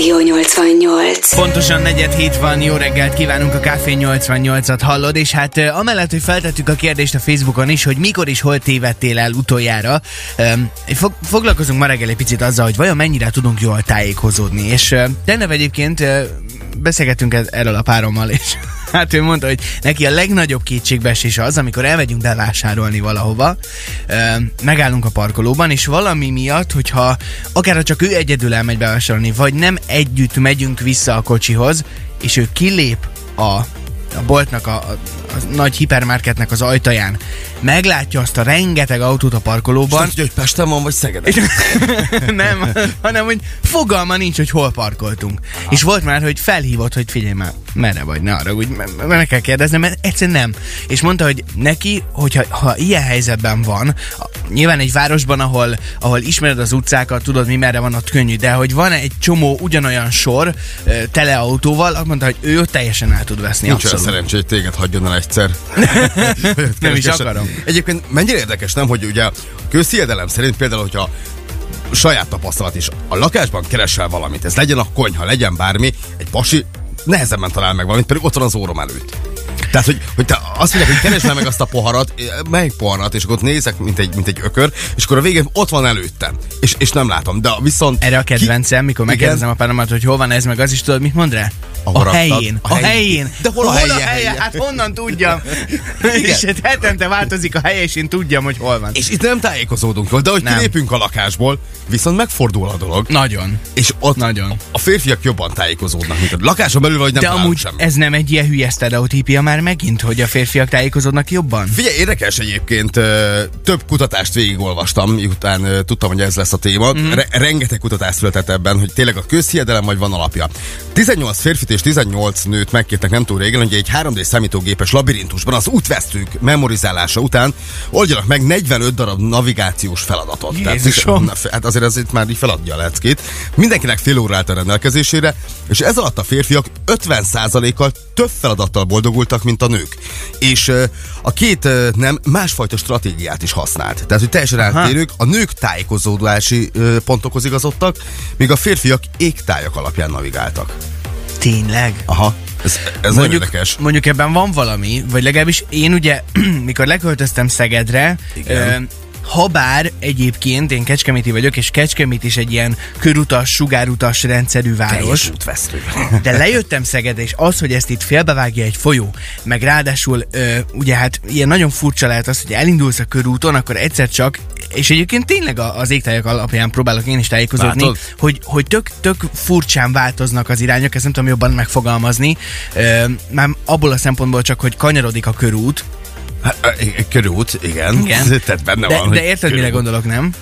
Rádió 88. Pontosan negyed hét van, jó reggelt kívánunk a Café 88-at hallod, és hát amellett, hogy feltettük a kérdést a Facebookon is, hogy mikor is hol tévedtél el utoljára, foglalkozunk ma reggel egy picit azzal, hogy vajon mennyire tudunk jól tájékozódni, és tegnap egyébként beszélgettünk ez- erről a párommal, és hát ő mondta, hogy neki a legnagyobb kétségbeesés az, amikor elmegyünk bevásárolni valahova, megállunk a parkolóban, és valami miatt, hogyha akár csak ő egyedül elmegy bevásárolni, vagy nem együtt megyünk vissza a kocsihoz, és ő kilép a a boltnak, a, a, a nagy hipermarketnek az ajtaján, meglátja azt a rengeteg autót a parkolóban, Tudja, hogy Pesten van, vagy Szegeden? nem, hanem hogy fogalma nincs, hogy hol parkoltunk. És volt már, hogy felhívott, hogy figyelj már, merre vagy, ne arra, úgy me- meg kell kérdezni, mert egyszerűen nem. És mondta, hogy neki, hogyha ha ilyen helyzetben van, nyilván egy városban, ahol, ahol ismered az utcákat, tudod mi merre van ott könnyű, de hogy van egy csomó ugyanolyan sor ö, tele autóval, azt mondta, hogy ő teljesen el tud veszni. Nincs olyan szerencsé, hogy téged hagyjon el egyszer. Nem is akarom. Egyébként mennyire érdekes, nem, hogy ugye a közhiedelem szerint például, hogyha saját tapasztalat is, a lakásban keresel valamit, ez legyen a konyha, legyen bármi, egy pasi nehezebben talál meg valamit, pedig ott van az órom előtt. Tehát, hogy, hogy te azt mondják, hogy keresd meg azt a poharat, melyik poharat, és akkor ott nézek, mint egy, mint egy ökör, és akkor a végén ott van előttem, és, és nem látom. De viszont... Erre a kedvencem, mikor Igen. megkérdezem a páromat, hogy hol van ez, meg az is tudod, mit mond rá? A raktad. helyén. A A helyén. helyén. De hol a helye, helye? helye? Hát honnan tudjam? és hát hetente változik a helye, és én tudjam, hogy hol van. És itt nem tájékozódunk de hogy Nem. kilépünk a lakásból, viszont megfordul a dolog. Nagyon. És ott Nagyon. a férfiak jobban tájékozódnak, mint a lakáson belül, vagy nem De amúgy semmi. ez nem egy ilyen hülye sztereotípia már megint, hogy a férfiak tájékozódnak jobban? Figyelj, érdekes egyébként, több kutatást végigolvastam, miután tudtam, hogy ez lesz a téma. Mhm. Re- rengeteg kutatás született ebben, hogy tényleg a közhiedelem vagy van alapja. 18 férfit és 18 nőt megkértek nem túl régen, hogy egy 3D számítógépes labirintusban az útvesztők memorizálása után oldjanak meg 45 darab navigációs feladatot. Jézusom. na, hát azért ez itt már így feladja a leckét. Mindenkinek fél óra állt a rendelkezésére, és ez alatt a férfiak 50%-kal több feladattal boldogultak, mint a nők. És a két nem másfajta stratégiát is használt. Tehát, hogy teljesen eltérők, a nők tájékozódási pontokhoz igazodtak, míg a férfiak égtájak alapján navigáltak. Tényleg? Aha, ez, ez nagyon Mondjuk, érdekes. mondjuk ebben van valami, vagy legalábbis én ugye, mikor leköltöztem Szegedre, ö, Habár egyébként én Kecskeméti vagyok, és Kecskemét is egy ilyen körutas, sugárutas rendszerű város. De lejöttem Szegedre, és az, hogy ezt itt félbevágja egy folyó, meg ráadásul ö, ugye hát ilyen nagyon furcsa lehet az, hogy elindulsz a körúton, akkor egyszer csak, és egyébként tényleg az égtájak alapján próbálok én is tájékozódni, Látod? hogy, hogy tök, tök furcsán változnak az irányok, ezt nem tudom jobban megfogalmazni, ö, már abból a szempontból csak, hogy kanyarodik a körút, körút, igen. Igen. Tehát benne de, van. de érted, mire körút. gondolok, nem?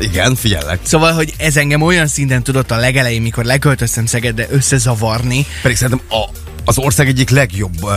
Igen, figyellek. Szóval, hogy ez engem olyan szinten tudott a legelején, mikor leköltöztem Szegedre összezavarni, Pedig szerintem a, az ország egyik legjobb uh,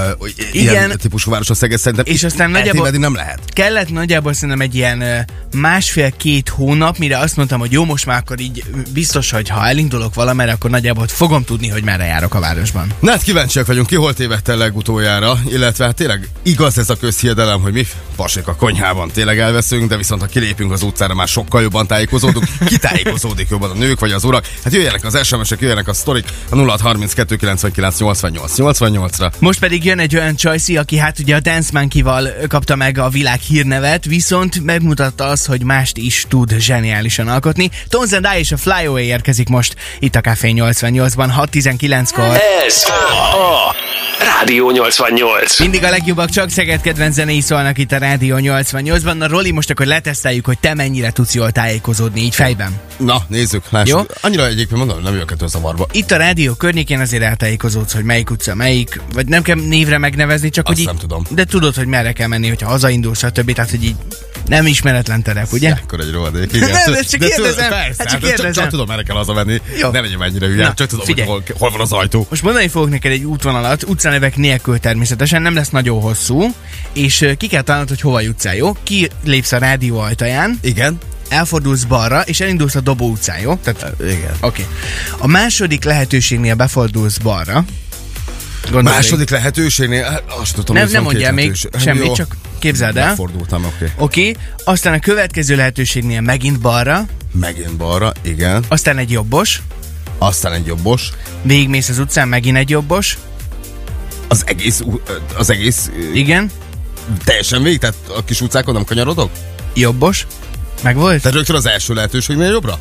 ilyen Igen. típusú város a Szeged, szerintem És aztán nagyjából- nem lehet. kellett nagyjából szerintem egy ilyen másfél-két hónap, mire azt mondtam, hogy jó, most már akkor így biztos, hogy ha elindulok valamerre, akkor nagyjából fogom tudni, hogy merre járok a városban. Na hát kíváncsiak vagyunk, ki hol tévedt el legutoljára, illetve hát tényleg igaz ez a közhiedelem, hogy mi pasik a konyhában tényleg elveszünk, de viszont ha kilépünk az utcára, már sokkal jobban tájékozódunk. Ki tájékozódik jobban, a nők vagy az urak? Hát jöjjenek az SMS-ek, jöjjenek a sztorik a 0632 99 88 88-ra. Most pedig jön egy olyan csajszi, aki hát ugye a Dance Monkey-val kapta meg a világ hírnevet, viszont megmutatta azt, hogy mást is tud zseniálisan alkotni. Tones and I és a Fly Away érkezik most itt a Café 88-ban 6.19-kor. Ez a Rádió 88. Mindig a legjobbak csak Szeged kedvenc zenei szólnak itt a Rádió 88-ban. Na Roli, most akkor leteszteljük, hogy te mennyire tudsz jól tájékozódni így fejben. Na, nézzük, lássuk. Jó. Annyira egyébként mondom, nem jövök ettől zavarba. Itt a rádió környékén azért eltájékozódsz, hogy melyik utca melyik, vagy nem kell névre megnevezni, csak Azt hogy nem így, tudom. De tudod, hogy merre kell menni, hogyha hazaindulsz, stb. Tehát, hogy így nem ismeretlen terep, ugye? Akkor egy rohadék, igen. Nem, de csak tudod, kérdezem, Persze, hát csak hát kérdezem. Csak, csak tudom, merre kell hazamenni. Jó. Ne legyem ennyire hülye, Na, csak tudom, figyelj. hogy hol, hol, van az ajtó. Most mondani fogok neked egy útvonalat, utcanevek nélkül természetesen, nem lesz nagyon hosszú, és ki kell találnod, hogy hova jutsz el, jó? Ki lépsz a rádió ajtaján, Igen? elfordulsz balra, és elindulsz a Dobó utcán, jó? Tehát, Igen. Oké. A második lehetőségnél befordulsz balra. Gondold végig. Második lehetőségnél, hát azt tudom, Nem, nem mondjál még lehetőség. semmit, Jó. csak képzeld el. Megfordultam, oké. Oké, aztán a következő lehetőségnél megint balra, Megint balra, igen. aztán egy jobbos, aztán egy jobbos, Végigmész az utcán, megint egy jobbos. az egész, az egész Igen. teljesen végig, tehát a kis utcákon nem kanyarodok? Jobbos. Meg volt? Tehát rögtön az első lehetőség minél jobbra?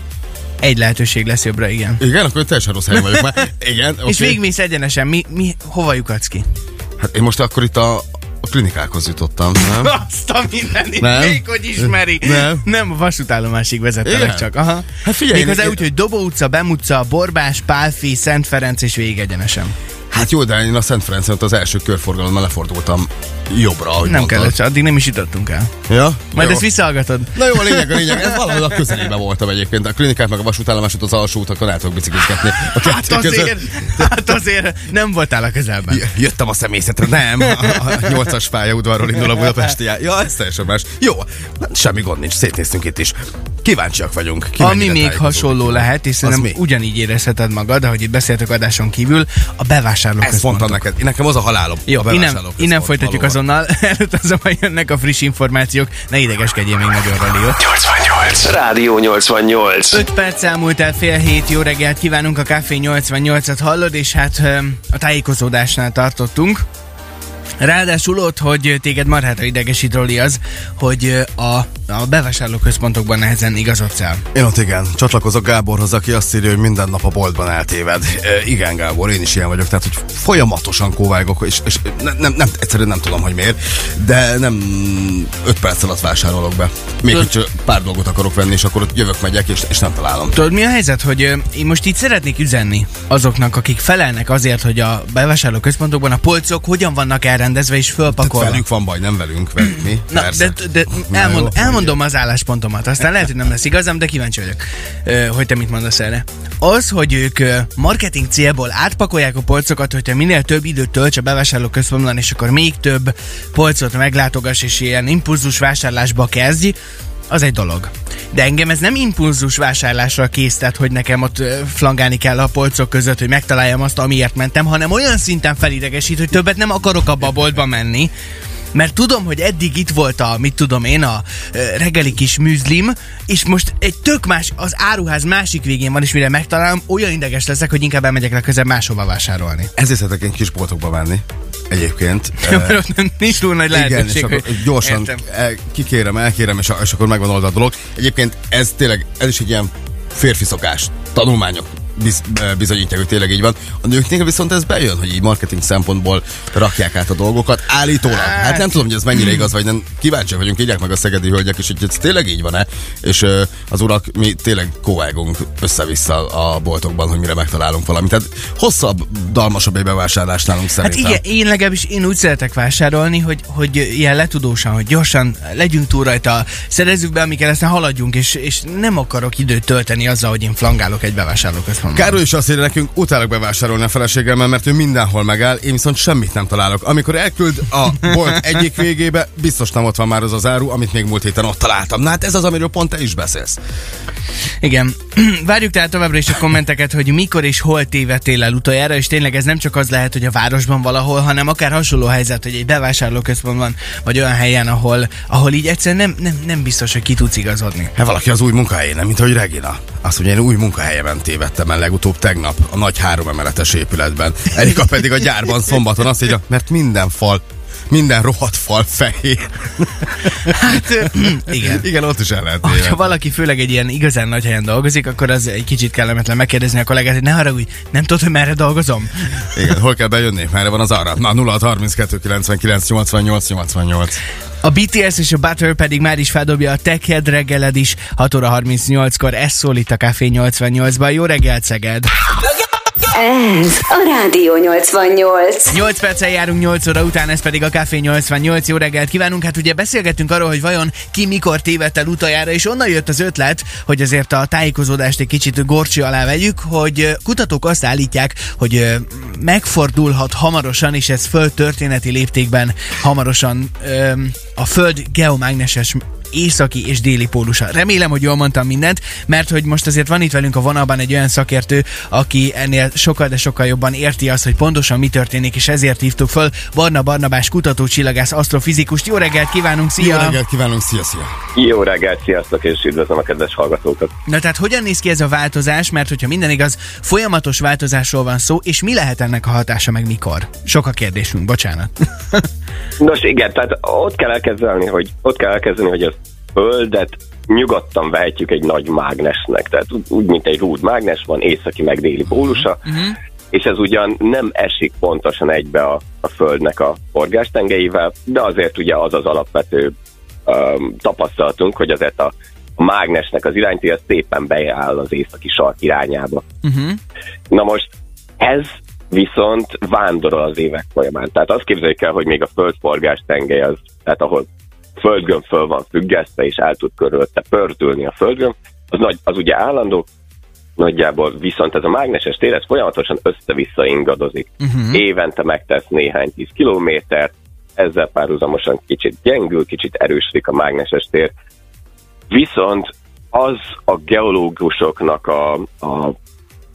Egy lehetőség lesz jobbra, igen. Igen, akkor teljesen rossz helyen vagyok már. Igen, És oké. végigmész egyenesen. Mi, mi, hova lyukadsz ki? Hát én most akkor itt a, a klinikákhoz jutottam, nem? Azt a mindenit, Nem? még hogy ismeri. Nem. Nem, a vasútállomásig vezettelek Igen? csak. Aha. Hát figyelj, Méghozzá én- úgy, hogy Dobó utca, Bem utca, Borbás, Pálfi, Szent Ferenc és végig egyenesen. Hát jó, de én a Szent Ferencen ott az első körforgalommal lefordultam jobbra, ahogy Nem mondtad. kellett, addig nem is jutottunk el. Ja? Majd Jó. ezt visszahallgatod. Na jó, a lényeg, a lényeg. Ez valahol a közelében voltam egyébként. A klinikák meg a vasútállomásot az alsó utakon el tudok biciklizgetni. A Hát azért, hát azért nem voltál a közelben. J- Jöttem a személyzetre, nem. A, a 8-as pályaudvarról indul a budapesti Ja, ez teljesen más. Jó, semmi gond nincs, szétnéztünk itt is. Kíváncsiak vagyunk. Ki Ami még hasonló lehet, és szerintem ugyanígy érezheted magad, ahogy itt beszéltük adáson kívül, a bevásárlók Ezt mondtam neked. Nekem az a halálom. Jó, a innen, innen folytatjuk valóban. azonnal. Előtt azonban jönnek a friss információk. Ne idegeskedjél még nagyon, Rali, jó? 88. Rádió 88. 5 perc elmúlt el fél hét, jó reggelt kívánunk, a Café 88-at hallod, és hát a tájékozódásnál tartottunk. Ráadásul ott, hogy téged marhára idegesít Roli az, hogy a, a bevásárlóközpontokban nehezen igazodsz el. Én ott igen, csatlakozok Gáborhoz, aki azt írja, hogy minden nap a boltban eltéved. E, igen, Gábor, én is ilyen vagyok, tehát hogy folyamatosan kóvágok, és, és ne, nem, nem, egyszerűen nem tudom, hogy miért, de nem 5 perc alatt vásárolok be. Még Tudod- hogy csak pár dolgot akarok venni, és akkor ott jövök, megyek, és, és nem találom. Tudod, mi a helyzet, hogy én most itt szeretnék üzenni azoknak, akik felelnek azért, hogy a bevásárlóközpontokban a polcok hogyan vannak elrendezve és Tehát fölpakolva. velük van baj, nem velünk, velük mi? Na, Persze. de, de elmond, jó, elmondom az álláspontomat, aztán lehet, hogy nem lesz igazam, de kíváncsi vagyok, hogy te mit mondasz erre. Az, hogy ők marketing célból átpakolják a polcokat, hogyha minél több időt tölts a bevásárló központban, és akkor még több polcot meglátogass, és ilyen impulzus vásárlásba kezdj, az egy dolog. De engem ez nem impulzus vásárlásra késztet, hogy nekem ott flangálni kell a polcok között, hogy megtaláljam azt, amiért mentem, hanem olyan szinten felidegesít, hogy többet nem akarok abba a boltba menni, mert tudom, hogy eddig itt volt a, mit tudom én, a reggeli kis műzlim, és most egy tök más, az áruház másik végén van, és mire megtalálom, olyan ideges leszek, hogy inkább elmegyek legközelebb máshova vásárolni. Ezért szeretek én kis boltokba menni. Egyébként. Mert ott nem- nincs túl nagy Igen, lehetőség. és akkor gyorsan Értem. el, kikérem, elkérem, és, és akkor megvan oldva a dolog. Egyébként ez tényleg, ez is egy ilyen férfi szokás. Tanulmányok biz, bizonyítják, hogy tényleg így van. A nőknél viszont ez bejön, hogy így marketing szempontból rakják át a dolgokat. Állítólag. Hát nem tudom, hogy ez mennyire igaz, vagy nem. Kíváncsiak vagyunk, írják meg a szegedi hölgyek, és hogy ez tényleg így van-e. És az urak, mi tényleg kóvágunk össze-vissza a boltokban, hogy mire megtalálunk valamit. Tehát hosszabb, dalmasabb egy bevásárlás nálunk Hát szerintem. igen, én legalábbis én úgy szeretek vásárolni, hogy, hogy ilyen letudósan, hogy gyorsan legyünk túl rajta, szerezzük be, amikkel aztán haladjunk, és, és nem akarok időt tölteni azzal, hogy én flangálok egy bevásárlóközpontban. Károly is azt írja nekünk, utálok bevásárolni a feleségemmel, mert ő mindenhol megáll, én viszont semmit nem találok. Amikor elküld a bolt egyik végébe, biztos nem ott van már az az áru, amit még múlt héten ott találtam. Na hát ez az, amiről pont te is beszélsz. Igen. Várjuk tehát továbbra is a kommenteket, hogy mikor és hol tévedtél el utoljára, és tényleg ez nem csak az lehet, hogy a városban valahol, hanem akár hasonló helyzet, hogy egy bevásárlóközpontban, vagy olyan helyen, ahol, ahol így egyszerűen nem, nem, nem biztos, hogy ki tudsz igazodni. Hát valaki az új munkahelyén, nem, mint ahogy Regina. Azt mondja, én új munkahelyemen tévedtem el legutóbb tegnap a nagy három emeletes épületben. Erika pedig a gyárban szombaton azt írja, mert minden fal minden rohadt fal fehér. Hát, igen. Igen, ott is el lehet Ha tévedni. valaki főleg egy ilyen igazán nagy helyen dolgozik, akkor az egy kicsit kellemetlen megkérdezni a kollégát, hogy ne haragudj, nem tudod, hogy merre dolgozom? Igen, hol kell bejönni? Merre van az arra? Na, 0 32 99 88 88. A BTS és a Butter pedig már is feldobja a Techhead reggeled is 6 óra 38-kor, ez szól itt a Café 88-ban. Jó reggelt, Szeged! Ez a Rádió 88. 8 perccel járunk 8 óra után, ez pedig a Café 88. Jó reggelt kívánunk! Hát ugye beszélgettünk arról, hogy vajon ki mikor tévedt el utoljára, és onnan jött az ötlet, hogy azért a tájékozódást egy kicsit gorcsi alá vegyük, hogy kutatók azt állítják, hogy megfordulhat hamarosan, és ez föld történeti léptékben hamarosan a Föld geomágneses északi és déli pólusa. Remélem, hogy jól mondtam mindent, mert hogy most azért van itt velünk a vonalban egy olyan szakértő, aki ennél sokkal, de sokkal jobban érti azt, hogy pontosan mi történik, és ezért hívtuk föl Barna Barnabás kutató csillagász asztrofizikust. Jó reggelt kívánunk, szia! Jó reggelt kívánunk, szia, szia! Jó reggelt, sziasztok, és üdvözlöm a kedves hallgatókat. Na tehát hogyan néz ki ez a változás, mert hogyha minden igaz, folyamatos változásról van szó, és mi lehet ennek a hatása, meg mikor? Sok a kérdésünk, bocsánat. Nos igen, tehát ott kell elkezdeni, hogy, ott kell elkezdeni, hogy a Földet nyugodtan vehetjük egy nagy mágnesnek, tehát úgy, mint egy rúd mágnes van, északi meg déli pólusa, uh-huh. és ez ugyan nem esik pontosan egybe a, a Földnek a forgástengelyével, de azért ugye az az alapvető um, tapasztalatunk, hogy azért a, a mágnesnek az iránytűje szépen beáll az északi sark irányába. Uh-huh. Na most ez viszont vándorol az évek folyamán. Tehát azt képzeljük el, hogy még a földforgás tengely az, tehát ahol földgömb föl van függesztve, és el tud körülötte pördülni a földgömb, az, nagy, az ugye állandó, nagyjából viszont ez a mágneses tér, ez folyamatosan össze-vissza ingadozik. Uh-huh. Évente megtesz néhány tíz kilométert, ezzel párhuzamosan kicsit gyengül, kicsit erősödik a mágneses tér. Viszont az a geológusoknak a, a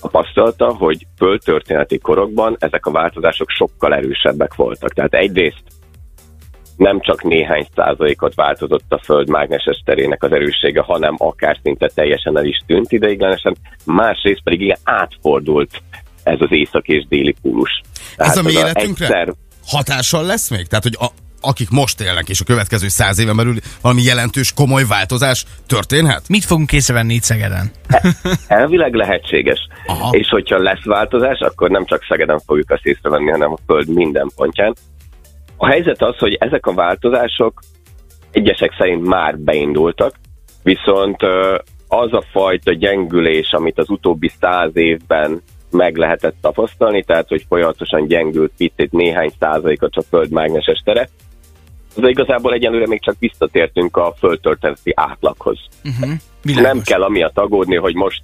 tapasztalta, hogy földtörténeti korokban ezek a változások sokkal erősebbek voltak. Tehát egyrészt nem csak néhány százalékot változott a Föld mágneses terének az erőssége, hanem akár szinte teljesen el is tűnt ideiglenesen, másrészt pedig igen átfordult ez az észak és déli pólus. Ez a az méretünkre egyszer- hatással lesz még? Tehát, hogy a, akik most élnek, és a következő száz éven belül valami jelentős, komoly változás történhet? Mit fogunk észrevenni itt Szegeden? Elvileg lehetséges. Aha. És hogyha lesz változás, akkor nem csak Szegeden fogjuk azt észrevenni, hanem a Föld minden pontján. A helyzet az, hogy ezek a változások egyesek szerint már beindultak, viszont az a fajta gyengülés, amit az utóbbi száz évben meg lehetett tapasztalni, tehát hogy folyamatosan gyengült itt néhány százalékot a Föld mágneses tere, az igazából egyelőre még csak visszatértünk a földtörténeti átlaghoz. Uh-huh. Nem kell amiatt aggódni, hogy most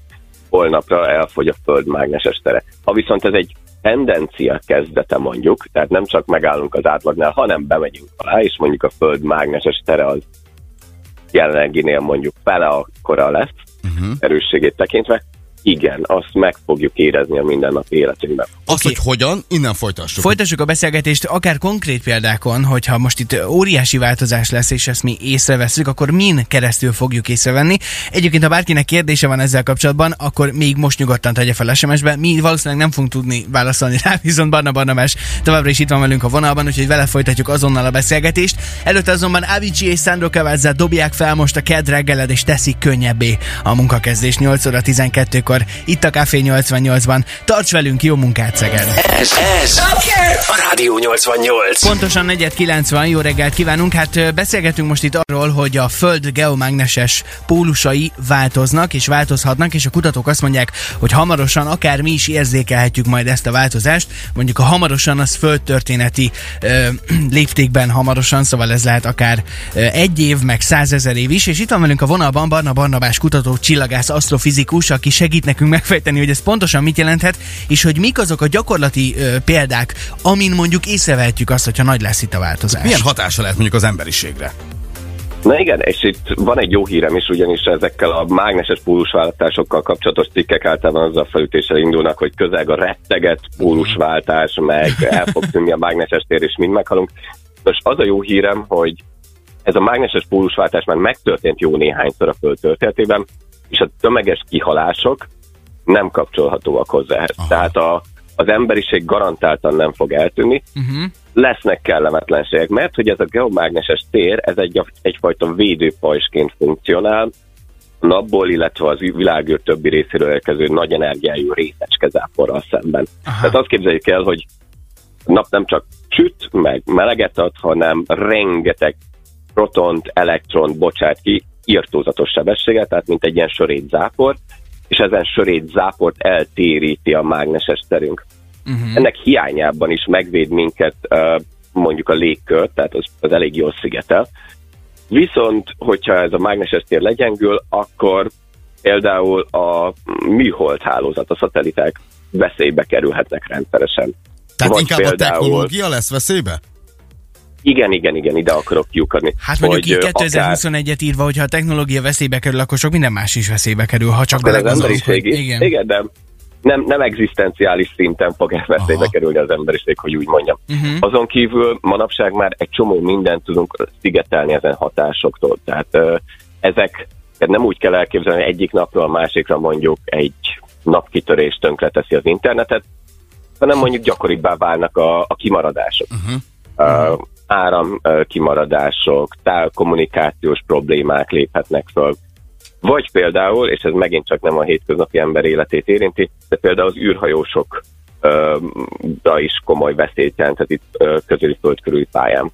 holnapra elfogy a Föld mágneses tere. Ha viszont ez egy tendencia kezdete mondjuk, tehát nem csak megállunk az átlagnál, hanem bemegyünk alá, és mondjuk a Föld mágneses tere az jelenleginél mondjuk fele akkora lesz, Uh-huh. erősségét tekintve, igen, azt meg fogjuk érezni a mindennapi életünkben. Azt, Oké. hogy hogyan, innen folytassuk. Folytassuk a beszélgetést akár konkrét példákon, hogyha most itt óriási változás lesz, és ezt mi észreveszünk, akkor min keresztül fogjuk észrevenni. Egyébként, ha bárkinek kérdése van ezzel kapcsolatban, akkor még most nyugodtan tegye fel SMS-be. Mi valószínűleg nem fogunk tudni válaszolni rá, viszont Barna Barnabás továbbra is itt van velünk a vonalban, úgyhogy vele folytatjuk azonnal a beszélgetést. Előtte azonban Avicii és Sandro Cavazza dobják fel most a ked reggeled, és teszik könnyebbé a munkakezdés 8 óra 12-kor itt a Café 88-ban. Tarts velünk, jó munkát, Szeged! Ez, ez a Rádió 88. Pontosan 490, jó reggelt kívánunk. Hát beszélgetünk most itt arról, hogy a Föld geomágneses pólusai változnak és változhatnak, és a kutatók azt mondják, hogy hamarosan akár mi is érzékelhetjük majd ezt a változást. Mondjuk a hamarosan az földtörténeti ö, léptékben hamarosan, szóval ez lehet akár ö, egy év, meg százezer év is. És itt van velünk a vonalban Barna Barnabás kutató, csillagász, asztrofizikus, aki segít nekünk megfejteni, hogy ez pontosan mit jelenthet, és hogy mik azok a gyakorlati ö, példák, amin mondjuk észrevehetjük azt, hogyha nagy lesz itt a változás. Milyen hatása lehet mondjuk az emberiségre? Na igen, és itt van egy jó hírem is, ugyanis ezekkel a mágneses pólusváltásokkal kapcsolatos cikkek általában azzal felütéssel indulnak, hogy közel a retteget pólusváltás, meg el fog tűnni a mágneses tér, és mind meghalunk. Most az a jó hírem, hogy ez a mágneses pólusváltás már megtörtént jó néhányszor a Föld történetében, és a tömeges kihalások nem kapcsolhatóak hozzá. Aha. Tehát a, az emberiség garantáltan nem fog eltűnni, Uh-huh. lesznek kellemetlenségek, mert hogy ez a geomágneses tér, ez egy, egyfajta védőpajsként funkcionál, a napból, illetve az világűr többi részéről érkező nagy energiájú részecskezáporral szemben. Aha. Tehát azt képzeljük el, hogy a nap nem csak süt, meg meleget ad, hanem rengeteg protont, elektront bocsát ki írtózatos sebességgel, tehát mint egy ilyen sörét zápor, és ezen sörét záport eltéríti a mágneses terünk. Uh-huh. Ennek hiányában is megvéd minket mondjuk a légkör, tehát az, az elég jól szigetel. Viszont, hogyha ez a mágneses tér legyengül, akkor például a műhold hálózat, a szateliták veszélybe kerülhetnek rendszeresen. Tehát Vagy inkább a például- technológia lesz veszélybe? Igen, igen, igen, ide akarok kiukadni. Hát mondjuk hogy, így ö, 2021-et írva, hogyha a technológia veszélybe kerül, akkor sok minden más is veszélybe kerül, ha csak akár belegondolunk, hogy igen. Igen, de nem, nem egzisztenciális szinten fog veszélybe Aha. kerülni az emberiség, hogy úgy mondjam. Uh-huh. Azon kívül manapság már egy csomó mindent tudunk szigetelni ezen hatásoktól. Tehát ö, ezek tehát nem úgy kell elképzelni, hogy egyik napról a másikra mondjuk egy napkitörés tönkreteszi az internetet, hanem mondjuk gyakoribbá válnak a, a kimaradások. Uh-huh. Uh, áram kimaradások, távkommunikációs problémák léphetnek föl. Vagy például, és ez megint csak nem a hétköznapi ember életét érinti, de például az űrhajósok uh, is komoly veszélyt jelenthet itt közeli föld körüli pályán.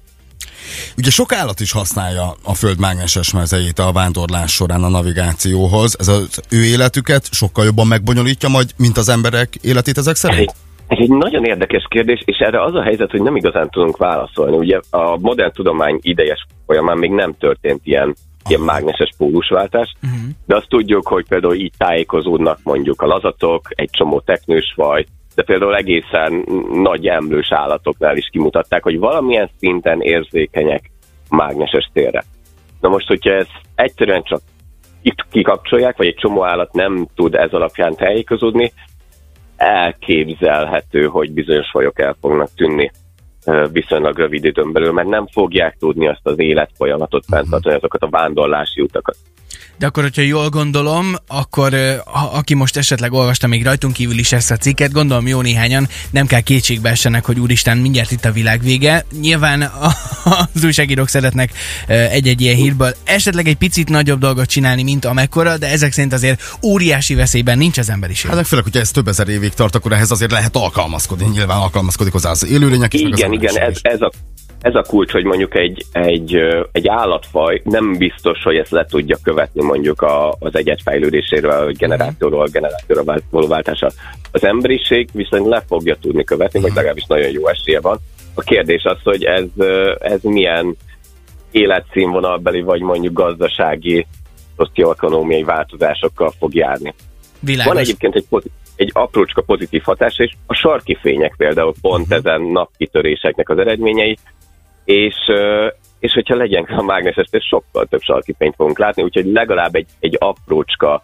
Ugye sok állat is használja a föld mágneses mezejét a vándorlás során a navigációhoz. Ez az ő életüket sokkal jobban megbonyolítja majd, mint az emberek életét ezek szerint? Ez egy nagyon érdekes kérdés, és erre az a helyzet, hogy nem igazán tudunk válaszolni. Ugye a modern tudomány idejes folyamán még nem történt ilyen, ilyen mágneses pólusváltás, Uh-huh. de azt tudjuk, hogy például így tájékozódnak mondjuk a lazatok, egy csomó teknősfaj, de például egészen nagy emlős állatoknál is kimutatták, hogy valamilyen szinten érzékenyek mágneses térre. Na most, hogyha ezt egyszerűen csak itt kikapcsolják, vagy egy csomó állat nem tud ez alapján tájékozódni, elképzelhető, hogy bizonyos fajok el fognak tűnni viszonylag rövid időn belül, mert nem fogják tudni azt az életfolyamatot fenntartani, azokat a vándorlási utakat. De akkor, hogyha jól gondolom, akkor ha, aki most esetleg olvasta még rajtunk kívül is ezt a cikket, gondolom jó néhányan nem kell kétségbe essenek, hogy úristen, mindjárt itt a világ vége. Nyilván a, az újságírók szeretnek egy-egy ilyen hírből esetleg egy picit nagyobb dolgot csinálni, mint amekkora, de ezek szerint azért óriási veszélyben nincs az emberiség. Hát főleg, hogyha ez több ezer évig tart, akkor ehhez azért lehet alkalmazkodni. Nyilván alkalmazkodik hozzá az élőlények is, meg az Igen, igen, ez, ez, a, ez a kulcs, hogy mondjuk egy, egy, egy állatfaj nem biztos, hogy ezt le tudja követni mondjuk a, az egyet fejlődéséről, vagy generációról generációra vált- való váltása. Az emberiség viszont le fogja tudni követni, vagy legalábbis nagyon jó esélye van. A kérdés az, hogy ez, ez milyen életszínvonalbeli, vagy mondjuk gazdasági, szocioekonómiai változásokkal fog járni. Világos. Van egyébként egy, pozit- egy aprócska pozitív hatása is, a sarki fények például pont Mhm. ezen napkitöréseknek az eredményei, és, és hogyha legyen a mágneses tér, sokkal több sarki fényt fogunk látni, úgyhogy legalább egy, egy aprócska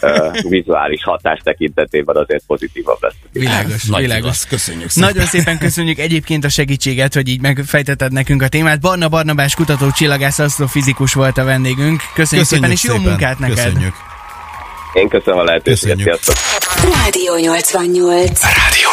ö, vizuális hatás tekintetében azért pozitívabb lesz. Világos, Nagy világos. igaz, köszönjük szépen. Nagyon szépen köszönjük egyébként a segítséget, hogy így megfejtetted nekünk a témát. Barna Barnabás kutató csillagász asztrofizikus volt a vendégünk. Köszönjük, szépen, és jó munkát neked! Köszönjük. Én köszönöm a lehetőséget, Köszönjük. sziasztok! Rádió 88. Rádió